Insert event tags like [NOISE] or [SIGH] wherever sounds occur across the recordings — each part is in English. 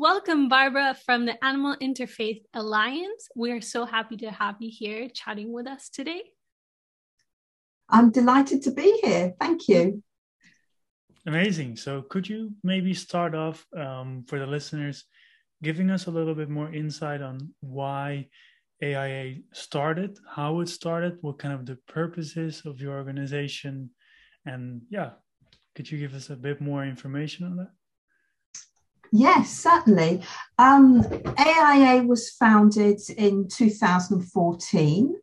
Welcome, Barbara, from the Animal Interfaith Alliance. We are so happy to have you here chatting with us today. I'm delighted to be here. Thank you. Amazing. So, could you maybe start off um, for the listeners, giving us a little bit more insight on why AIA started, how it started, what kind of the purposes of your organization, and yeah, could you give us a bit more information on that? Yes, certainly. Um, AIA was founded in 2014,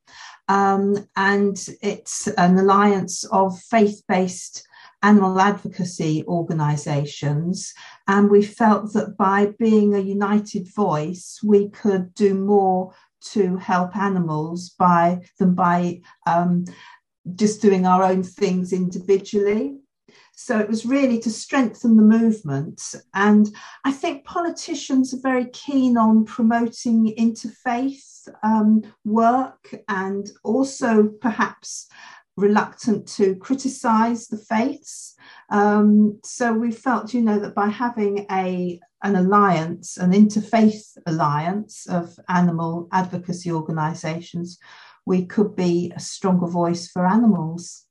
um, and it's an alliance of faith based animal advocacy organisations. And we felt that by being a united voice, we could do more to help animals by than by um, just doing our own things individually. So it was really to strengthen the movement. And I think politicians are very keen on promoting interfaith um, work and also perhaps reluctant to criticize the faiths. Um, so we felt, you know, that by having a an alliance, an interfaith alliance of animal advocacy organizations, we could be a stronger voice for animals.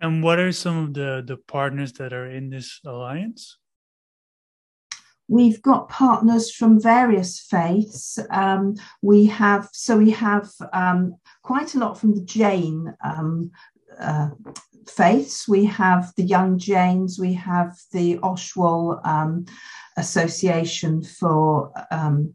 And what are some of the, the partners that are in this alliance? We've got partners from various faiths. Um, we have so we have um, quite a lot from the Jain um, uh, faiths. We have the Young Jains. We have the Oshwal um, Association for um,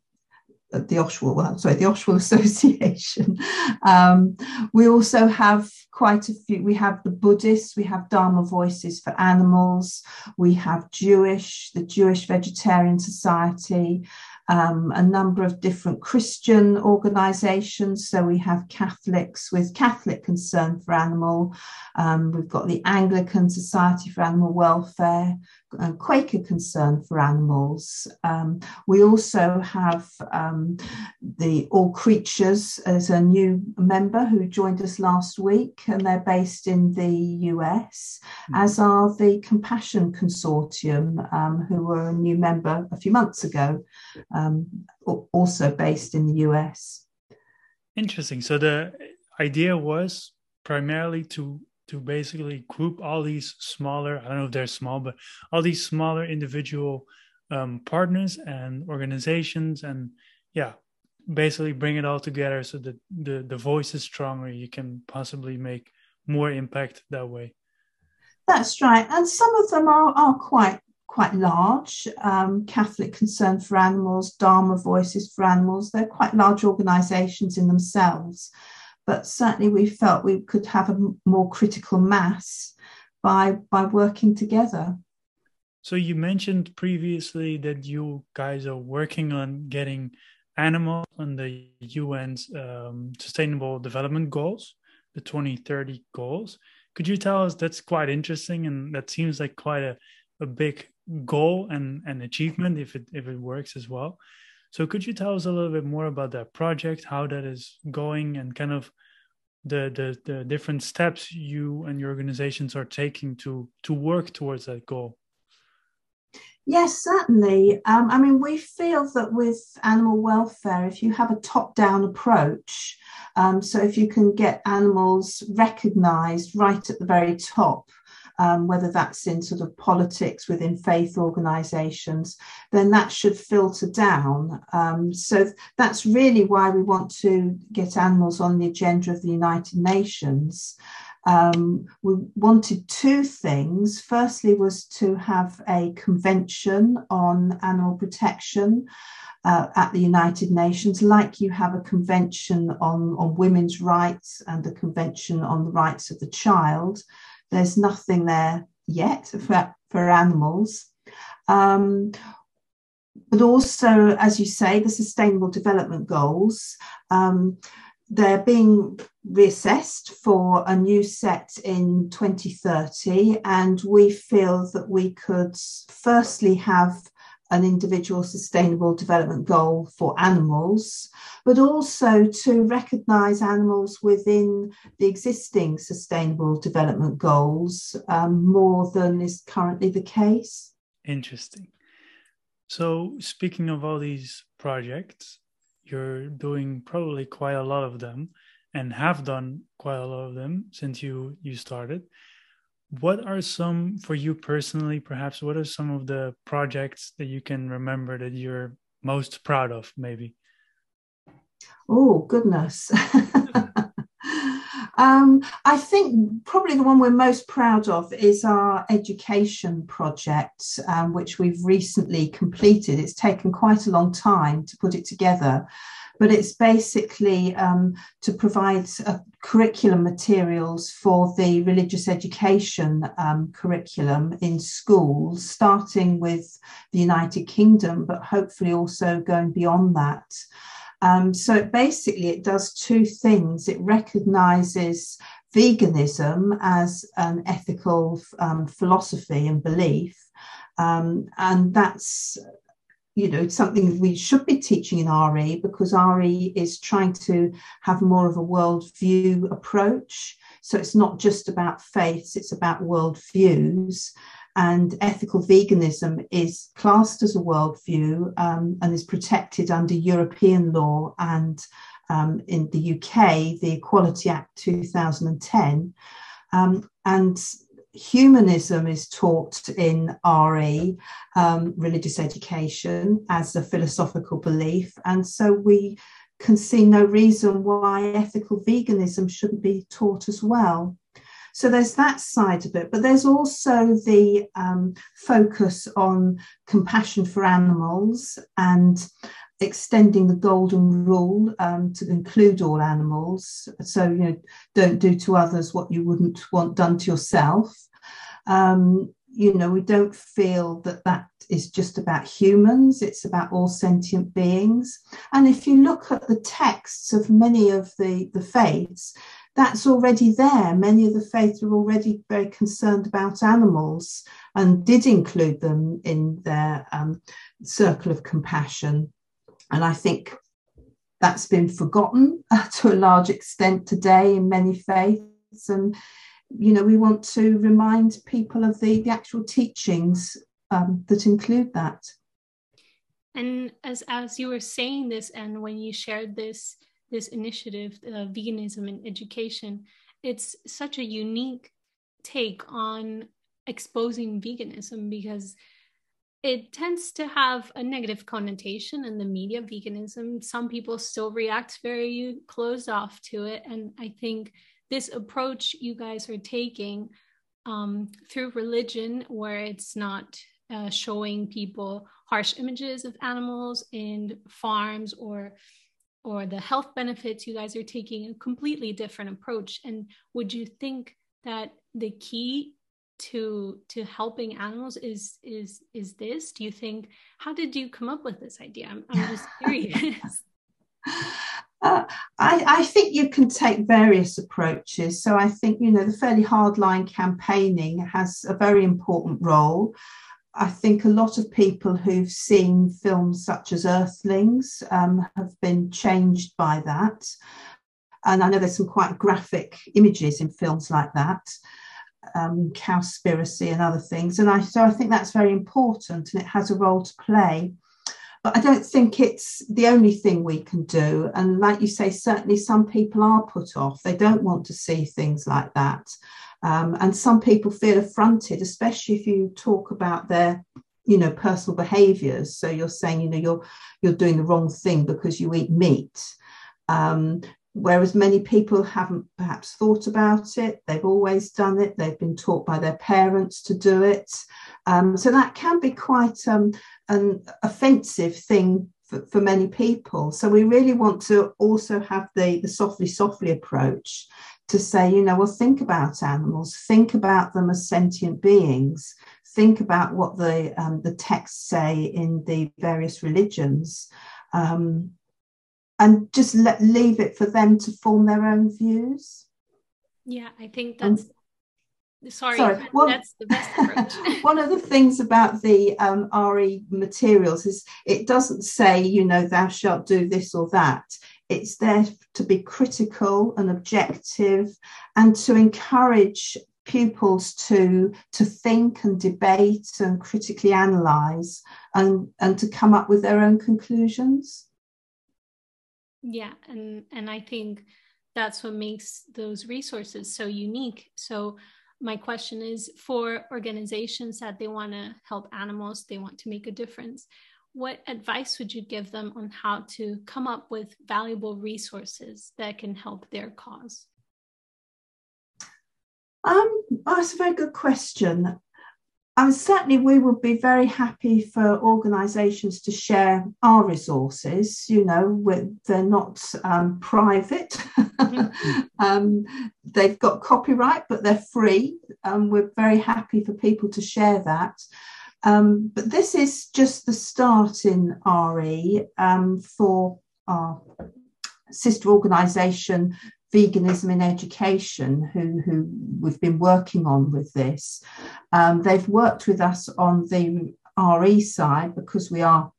the Oshwal, well, sorry, the Oshwal [LAUGHS] Association. Um, we also have quite a few. We have the Buddhists, we have Dharma Voices for Animals, we have Jewish, the Jewish Vegetarian Society, um, a number of different Christian organisations. So we have Catholics with Catholic Concern for Animal. Um, we've got the Anglican Society for Animal Welfare, and Quaker Concern for Animals. Um, we also have um, the All Creatures as a new member who joined us last week, and they're based in the US, mm-hmm. as are the Compassion Consortium, um, who were a new member a few months ago um, also based in the US. Interesting. So the idea was primarily to to basically group all these smaller i don't know if they're small but all these smaller individual um, partners and organizations and yeah basically bring it all together so that the the voice is stronger you can possibly make more impact that way that's right and some of them are, are quite quite large. Um, Catholic Concern for Animals, Dharma Voices for Animals, they're quite large organisations in themselves. But certainly we felt we could have a more critical mass by, by working together. So you mentioned previously that you guys are working on getting animals on the UN's um, Sustainable Development Goals, the 2030 goals. Could you tell us that's quite interesting and that seems like quite a, a big goal and, and achievement if it if it works as well. So could you tell us a little bit more about that project, how that is going, and kind of the the, the different steps you and your organizations are taking to to work towards that goal? Yes, certainly. Um, I mean, we feel that with animal welfare, if you have a top down approach, um, so if you can get animals recognized right at the very top, um, whether that's in sort of politics within faith organizations, then that should filter down. Um, so that's really why we want to get animals on the agenda of the United Nations. Um, we wanted two things. Firstly, was to have a convention on animal protection. Uh, at the United Nations, like you have a convention on, on women's rights and a convention on the rights of the child. There's nothing there yet for, for animals. Um, but also, as you say, the Sustainable Development Goals. Um, they're being reassessed for a new set in 2030, and we feel that we could firstly have an individual sustainable development goal for animals, but also to recognise animals within the existing sustainable development goals um, more than is currently the case. Interesting. So, speaking of all these projects, you're doing probably quite a lot of them and have done quite a lot of them since you you started. What are some for you personally perhaps what are some of the projects that you can remember that you're most proud of maybe? Oh, goodness. [LAUGHS] Um, I think probably the one we're most proud of is our education project, um, which we've recently completed. It's taken quite a long time to put it together, but it's basically um, to provide curriculum materials for the religious education um, curriculum in schools, starting with the United Kingdom, but hopefully also going beyond that. Um, so basically, it does two things. It recognizes veganism as an ethical um, philosophy and belief. Um, and that's you know something we should be teaching in RE because RE is trying to have more of a worldview approach. So it's not just about faiths; it's about worldviews and ethical veganism is classed as a worldview um, and is protected under European law and um, in the UK, the Equality Act 2010. Um, and humanism is taught in RE, um, religious education, as a philosophical belief. And so we can see no reason why ethical veganism shouldn't be taught as well. So there's that side of it, but there's also the um, focus on compassion for animals and extending the golden rule um, to include all animals. So, you know, don't do to others what you wouldn't want done to yourself. Um, you know, we don't feel that that is just about humans, it's about all sentient beings. And if you look at the texts of many of the, the faiths, that's already there. Many of the faiths are already very concerned about animals and did include them in their um, circle of compassion. And I think that's been forgotten [LAUGHS] to a large extent today in many faiths. And, you know, we want to remind people of the, the actual teachings um, that include that. And as, as you were saying this, and when you shared this, this initiative, uh, veganism in education, it's such a unique take on exposing veganism because it tends to have a negative connotation in the media veganism. Some people still react very closed off to it. And i think this approach you guys are taking um, through religion where it's not uh, showing people harsh images of animals in farms or or the health benefits, you guys are taking a completely different approach. And would you think that the key to to helping animals is is is this? Do you think how did you come up with this idea? I'm, I'm just [LAUGHS] curious. Uh, I, I, think you can take various approaches. So I think, you know, the fairly hardline campaigning has a very important role. I think a lot of people who've seen films such as Earthlings um, have been changed by that. And I know there's some quite graphic images in films like that, um, Cowspiracy and other things. And I so I think that's very important and it has a role to play. But I don't think it's the only thing we can do. And like you say, certainly some people are put off. They don't want to see things like that. Um, and some people feel affronted, especially if you talk about their you know personal behaviors. So you're saying you know you're you're doing the wrong thing because you eat meat. Um, whereas many people haven't perhaps thought about it. They've always done it. They've been taught by their parents to do it. Um, so that can be quite um, an offensive thing for, for, many people. So we really want to also have the the softly softly approach to say, you know, well, think about animals, think about them as sentient beings, think about what the um, the texts say in the various religions, um, and just let leave it for them to form their own views. Yeah, I think that's. Um, sorry, sorry well, that's the best approach. [LAUGHS] one of the things about the um, RE materials is it doesn't say, you know, thou shalt do this or that. It's there to be critical and objective and to encourage pupils to to think and debate and critically analyze and and to come up with their own conclusions. Yeah and and i think that's what makes those resources so unique. So my question is for organizations that they want to help animals they want to make a difference what advice would you give them on how to come up with valuable resources that can help their cause um, that's a very good question. Um, certainly, we would be very happy for organisations to share our resources. You know, with, they're not um, private. [LAUGHS] Um, they've got copyright, but they're free. Um, we're very happy for people to share that. Um, but this is just the start in RE um, for our sister organisation veganism in education who, who we've been working on with this. Um, they've worked with us on the RE side because we are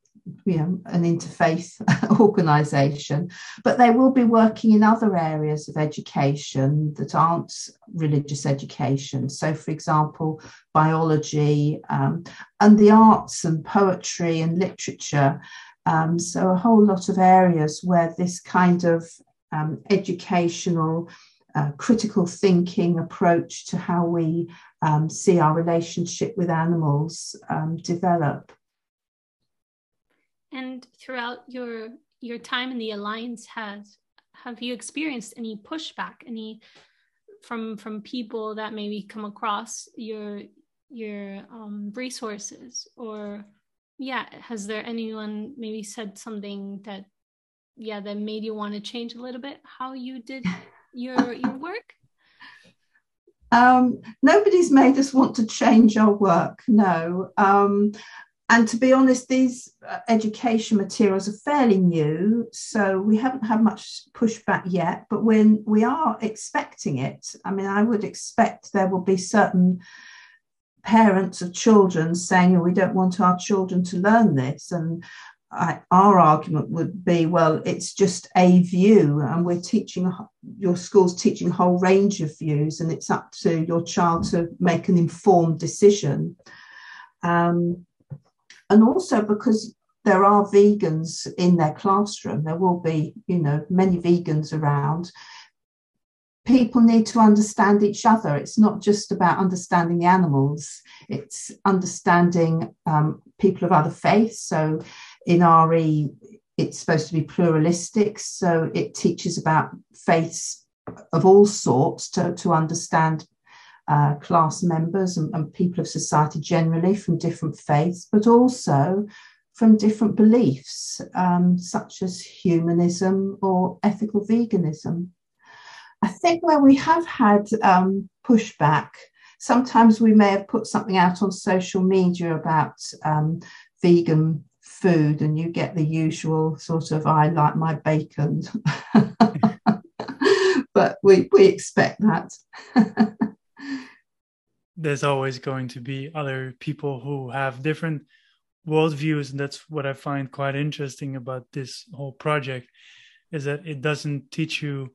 you know, an interfaith [LAUGHS] organisation, but they will be working in other areas of education that aren't religious education. So, for example, biology um, and the arts and poetry and literature. Um, so, a whole lot of areas where this kind of um, educational, uh, critical thinking approach to how we um, see our relationship with animals um, develop. And throughout your your time in the alliance, has have you experienced any pushback, any from from people that maybe come across your your um, resources, or yeah, has there anyone maybe said something that yeah that made you want to change a little bit how you did your your work? Um, nobody's made us want to change our work no. Um, and to be honest these uh, education materials are fairly new so we haven't had much pushback yet but when we are expecting it i mean i would expect there will be certain parents of children saying oh, we don't want our children to learn this and I, our argument would be well it's just a view and we're teaching your school's teaching a whole range of views and it's up to your child to make an informed decision. Um, and also because there are vegans in their classroom there will be you know many vegans around. People need to understand each other. It's not just about understanding the animals. It's understanding um, people of other faiths. So in RE, it's supposed to be pluralistic, so it teaches about faiths of all sorts to, to understand uh, class members and, and, people of society generally from different faiths, but also from different beliefs, um, such as humanism or ethical veganism. I think where we have had um, pushback, sometimes we may have put something out on social media about um, vegan food and you get the usual sort of I like my bacon. [LAUGHS] but we, we expect that. [LAUGHS] There's always going to be other people who have different worldviews, and that's what I find quite interesting about this whole project is that it doesn't teach you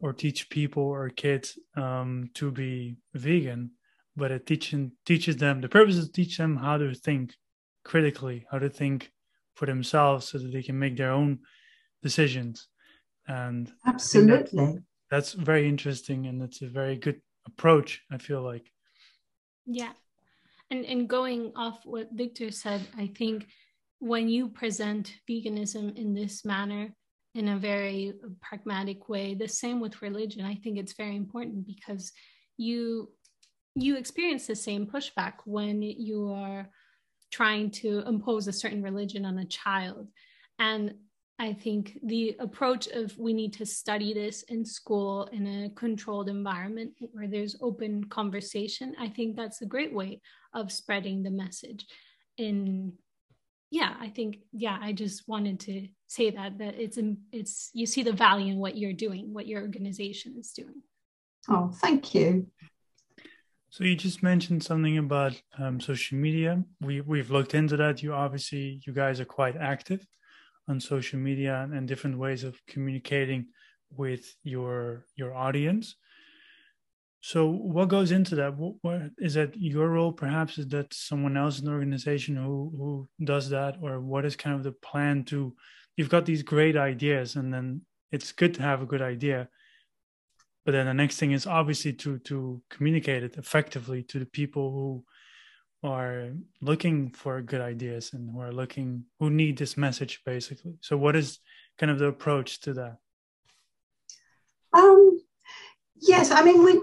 or teach people or kids um, to be vegan, but it teaching, teaches them the purpose is to teach them how to think critically, how to think for themselves so that they can make their own decisions. And absolutely, that, that's very interesting and it's a very good approach, I feel like. Yeah. And, and going off what Victor said, I think when you present veganism in this manner, in a very pragmatic way, the same with religion, I think it's very important because you you experience the same pushback when you are trying to impose a certain religion on a child. And I think the approach of we need to study this in school in a controlled environment where there's open conversation, I think that's a great way of spreading the message. In yeah, I think yeah, I just wanted to say that that it's it's you see the value in what you're doing, what your organization is doing. Oh, thank you. So you just mentioned something about um, social media. We we've looked into that. You obviously you guys are quite active on social media and, and different ways of communicating with your your audience. So, what goes into that? What, what is that your role? Perhaps is that someone else in the organization who who does that, or what is kind of the plan to? You've got these great ideas, and then it's good to have a good idea, but then the next thing is obviously to to communicate it effectively to the people who are looking for good ideas and who are looking who need this message basically. So, what is kind of the approach to that? Um, Yes, I mean we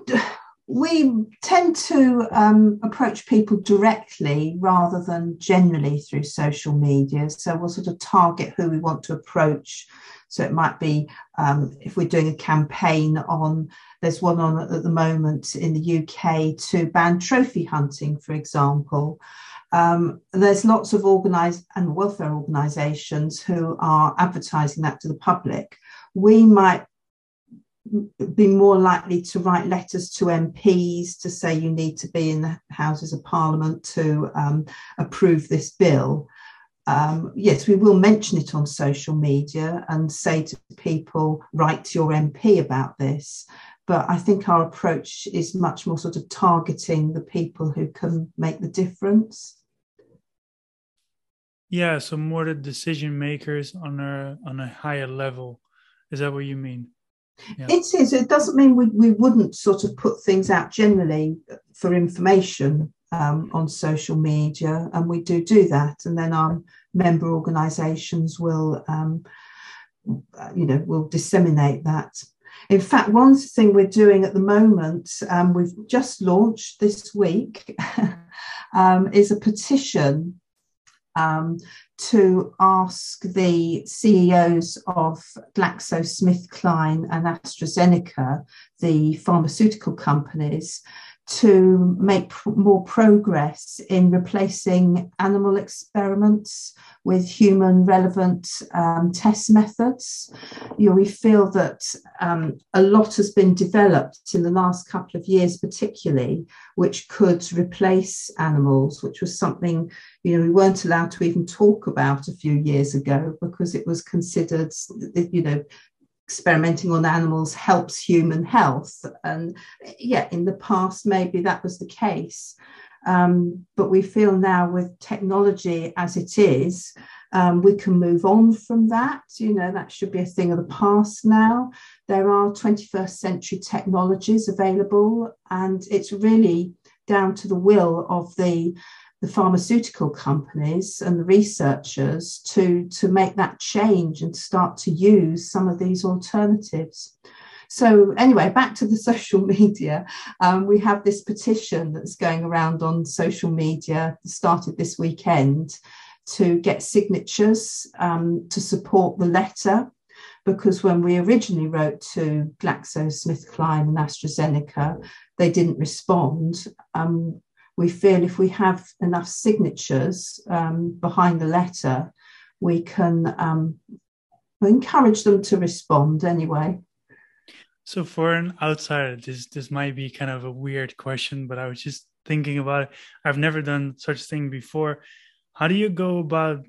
we tend to um, approach people directly rather than generally through social media. So we'll sort of target who we want to approach. So it might be um, if we're doing a campaign on, there's one on at the moment in the UK to ban trophy hunting, for example. Um, there's lots of organised and welfare organisations who are advertising that to the public. We might be more likely to write letters to MPs to say you need to be in the Houses of Parliament to um, approve this bill. Um, yes, we will mention it on social media and say to people, write to your MP about this. But I think our approach is much more sort of targeting the people who can make the difference. Yeah, so more the decision makers on a on a higher level. Is that what you mean? Yeah. It is. It doesn't mean we, we wouldn't sort of put things out generally for information um, on social media, and we do do that. And then our member organisations will, um, you know, will disseminate that. In fact, one thing we're doing at the moment, um, we've just launched this week, [LAUGHS] um, is a petition um, to ask the CEOs of GlaxoSmithKline and AstraZeneca, the pharmaceutical companies, to make more progress in replacing animal experiments with human relevant um, test methods. You know, we feel that um, a lot has been developed in the last couple of years, particularly, which could replace animals, which was something you know we weren't allowed to even talk about a few years ago because it was considered you know experimenting on animals helps human health. And yeah, in the past, maybe that was the case. Um, but we feel now with technology as it is, um, we can move on from that. You know, that should be a thing of the past now. There are 21st century technologies available, and it's really down to the will of the the pharmaceutical companies and the researchers to, to make that change and start to use some of these alternatives. So, anyway, back to the [LAUGHS] social media. Um, we have this petition that's going around on social media, started this weekend, to get signatures um, to support the letter. Because when we originally wrote to GlaxoSmithKline and AstraZeneca, they didn't respond. Um, we feel if we have enough signatures um, behind the letter, we can um, encourage them to respond anyway. So, for an outsider, this this might be kind of a weird question, but I was just thinking about it. I've never done such thing before. How do you go about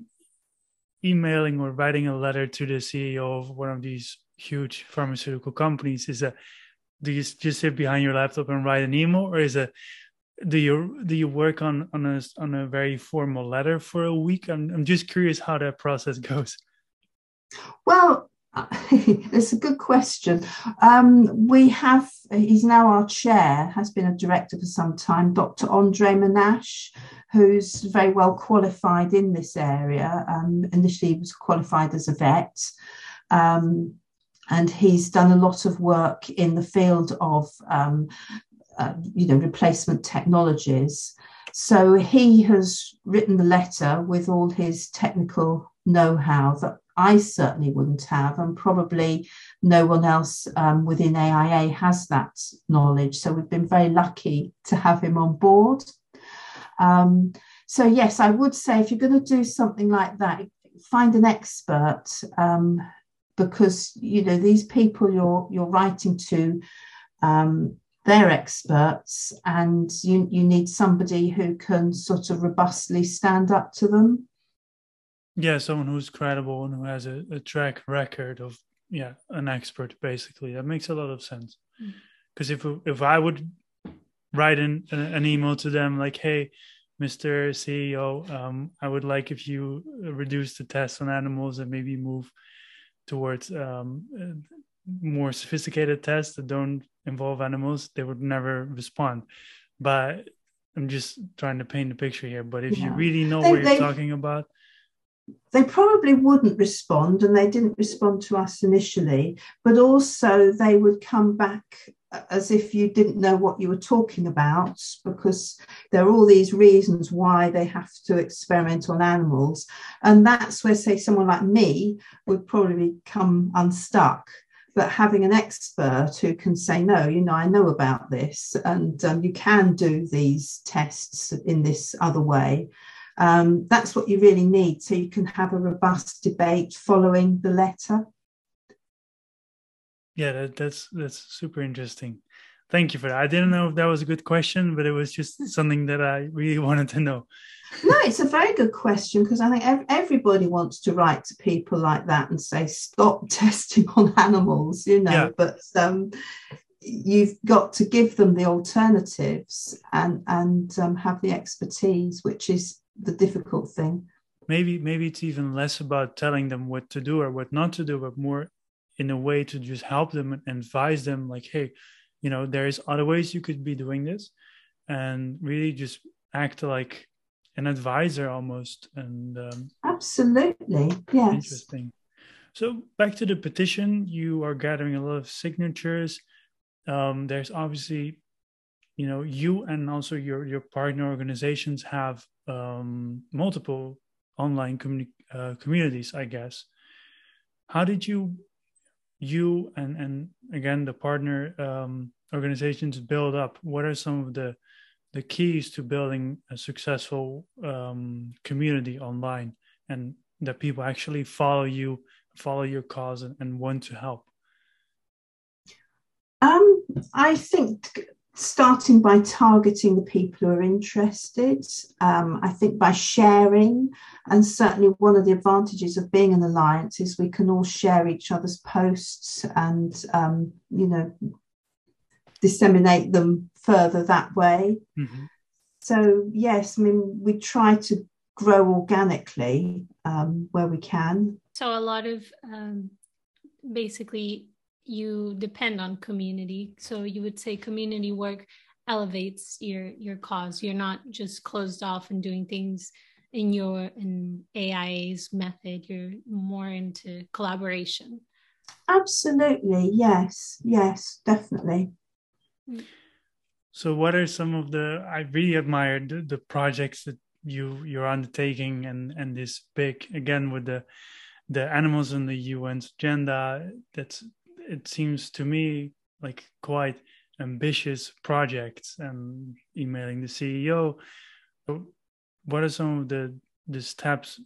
emailing or writing a letter to the CEO of one of these huge pharmaceutical companies? Is that do you just sit behind your laptop and write an email, or is it do you do you work on on a on a very formal letter for a week? I'm I'm just curious how that process [LAUGHS] goes. Well, [LAUGHS] it's a good question. Um, we have, he's now our chair, has been a director for some time, Dr. Andre Menache, who's very well qualified in this area. Um, initially, he was qualified as a vet. Um, and he's done a lot of work in the field of um, uh, you know, replacement technologies. So he has written the letter with all his technical know-how that I certainly wouldn't have, and probably no one else um, within AIA has that knowledge. So we've been very lucky to have him on board. Um, so yes, I would say if you're going to do something like that, find an expert um, because you know these people you're you're writing to um, they're experts and you, you need somebody who can sort of robustly stand up to them yeah someone who's credible and who has a, a track record of yeah an expert basically that makes a lot of sense because mm. if if i would write an, an email to them like, "Hey, Mr. CEO, um, I would like if you reduce the tests on animals and maybe move towards um, more sophisticated tests that don't involve animals." They would never respond. But I'm just trying to paint a picture here. But if yeah. you really know they, what you're they, talking about, they probably wouldn't respond, and they didn't respond to us initially. But also, they would come back uh, as if you didn't know what you were talking about because there are all these reasons why they have to experiment on animals and that's where say someone like me would probably come unstuck but having an expert who can say no you know i know about this and um, you can do these tests in this other way. Um, that's what you really need so you can have a robust debate following the letter. Yeah that, that's that's super interesting. Thank you for that. I didn't know if that was a good question but it was just something that i really [LAUGHS] wanted to know no, it's a very good question because I think everybody wants to write to people like that and say, stop [LAUGHS] testing on animals, you know, yeah. but um, you've got to give them the alternatives and, and um, have the expertise, which is the difficult thing. Maybe, maybe it's even less about telling them what to do or what not to do, but more in a way to just help them and advise them like, hey, you know, there's other ways you could be doing this and really just act like an advisor almost and um, absolutely yes. Interesting. So back to the petition you are gathering a lot of signatures. Um, there's obviously you know you and also your your partner organizations have um, multiple online communi- uh, communities i guess. How did you you and and again the partner um, organizations build up? What are some of the the keys to building a successful um, community online and that people actually follow you follow your cause and, and want to help? Um, i think starting by targeting the people who are interested um, i think by sharing and certainly one of the advantages of being an alliance is we can all share each other's posts and um, you know disseminate them further that way. Mm-hmm. So, yes, I mean, we try to grow organically um, where we can. So, a lot of um, basically, you depend on community. So, you would say community work elevates your your cause. You're not just closed off and doing things in your in AIA's method. You're more into collaboration. Absolutely, yes, yes, definitely. So, what are some of the? I really admired the, the projects that you you're undertaking, and and this big again with the the animals in the UN's agenda. That's it seems to me like quite ambitious projects. And emailing the CEO. What are some of the the steps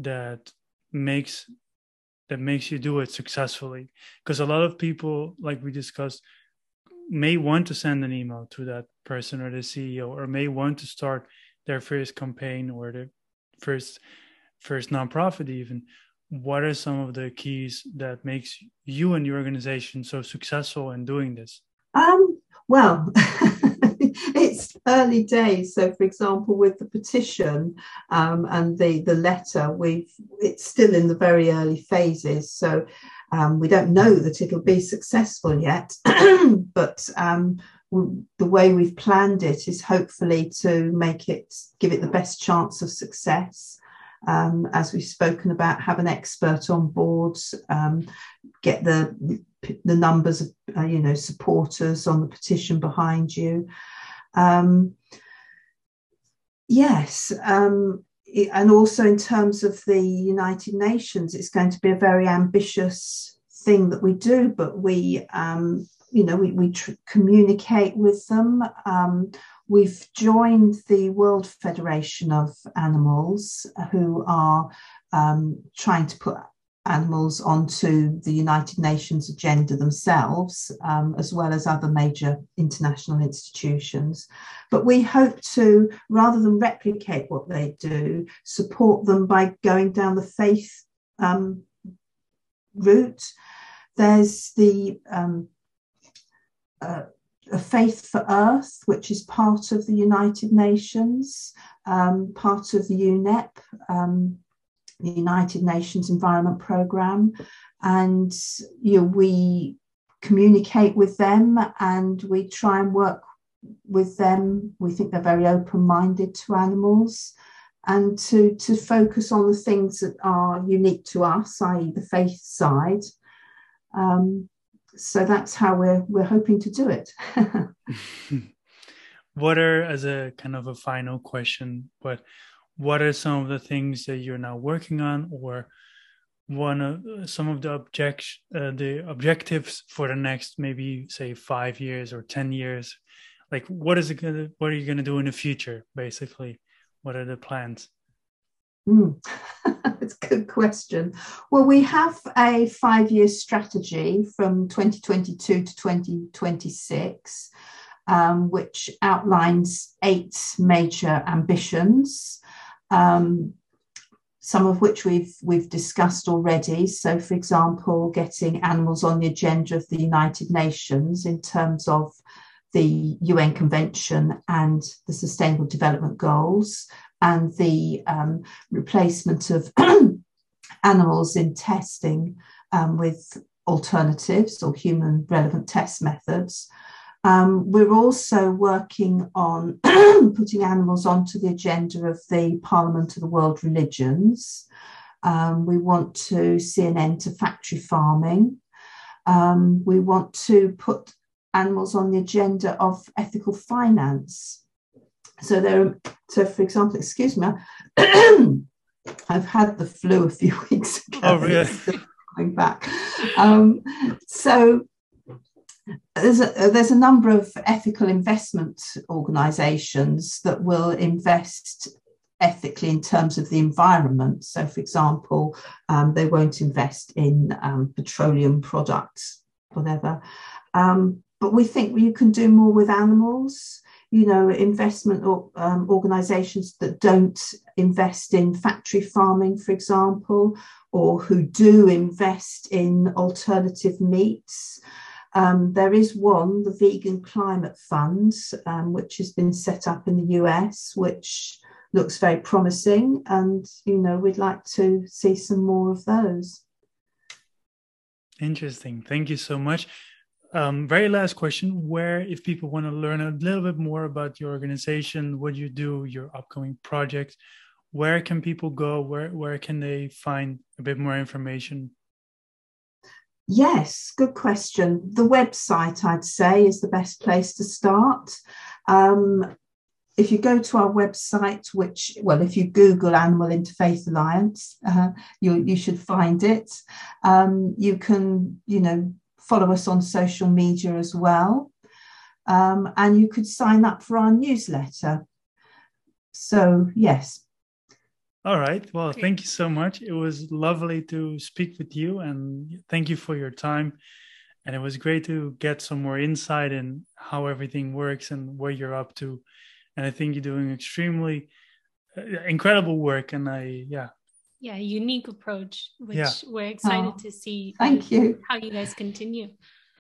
that makes that makes you do it successfully? Because a lot of people, like we discussed, may want to send an email to that person or the CEO, or may want to start their first campaign or the first first nonprofit even what are some of the keys that makes you and your organization so successful in doing this? Um, well [LAUGHS] early days so for example with the petition um, and the the letter we've it's still in the very early phases so um, we don't know that it'll be successful yet, [CLEARS THROAT] but um, the way we've planned it is hopefully to make it give it the best chance of success. Um, as we've spoken about, have an expert on board, um, get the the numbers of uh, you know supporters on the petition behind you. Um, yes, um, and also in terms of the United Nations, it's going to be a very ambitious thing that we do, but we, um, you know, we, we tr- communicate with them. Um, we've joined the World Federation of Animals, who are um, trying to put animals onto the United Nations agenda themselves, um, as well as other major international institutions. But we hope to, rather than replicate what they do, support them by going down the faith um, route. There's the um, uh, a Faith for Earth, which is part of the United Nations, um, part of the UNEP, um, the United Nations Environment Programme, and you know, we communicate with them and we try and work with them. We think they're very open-minded to animals and to, to focus on the things that are unique to us, i.e. the faith side. Um, so that's how we're we're hoping to do it. [LAUGHS] [LAUGHS] what are as a kind of a final question, but what are some of the things that you're now working on or one of some of the object uh, the objectives for the next maybe say five years or ten years? Like what is it gonna what are you gonna do in the future basically? What are the plans? [LAUGHS] Mm. a good question. Well we have a five year strategy from 2022 to 2026 um, which outlines eight major ambitions um, some of which we've we've discussed already. So, for example, getting animals on the agenda of the United Nations in terms of the UN Convention and the Sustainable Development Goals, and the um, replacement of [CLEARS THROAT] animals in testing um, with alternatives or human relevant test methods. Um, we're also working on [CLEARS THROAT] putting animals onto the agenda of the Parliament of the World Religions. Um, we want to see an end to factory farming. Um, we want to put animals on the agenda of ethical finance. So there, so for example, excuse me, [CLEARS THROAT] I've had the flu a few [LAUGHS] weeks ago. Oh, really? [LAUGHS] Going back. Um, so there's a, there's a number of ethical investment organizations that will invest ethically in terms of the environment. So, for example, um, they won't invest in um, petroleum products, whatever. Um, but we think you can do more with animals. You know, investment or, um, organizations that don't invest in factory farming, for example, or who do invest in alternative meats. Um, there is one, the Vegan Climate Fund, um, which has been set up in the US, which looks very promising. And, you know, we'd like to see some more of those. Interesting. Thank you so much. Um, very last question where if people want to learn a little bit more about your organization what you do your upcoming projects where can people go where where can they find a bit more information Yes, good question. The website, I'd say, is the best place to start. Um, if you go to our website, which, well, if you Google Animal Interfaith Alliance, uh, you, you should find it. Um, you can, you know, follow us on social media as well. Um, and you could sign up for our newsletter. So, yes, all right. Well, thank you so much. It was lovely to speak with you and thank you for your time. And it was great to get some more insight in how everything works and what you're up to. And I think you're doing extremely uh, incredible work. And I, yeah. Yeah, unique approach, which yeah. we're excited oh, to see. Thank you. How you guys continue.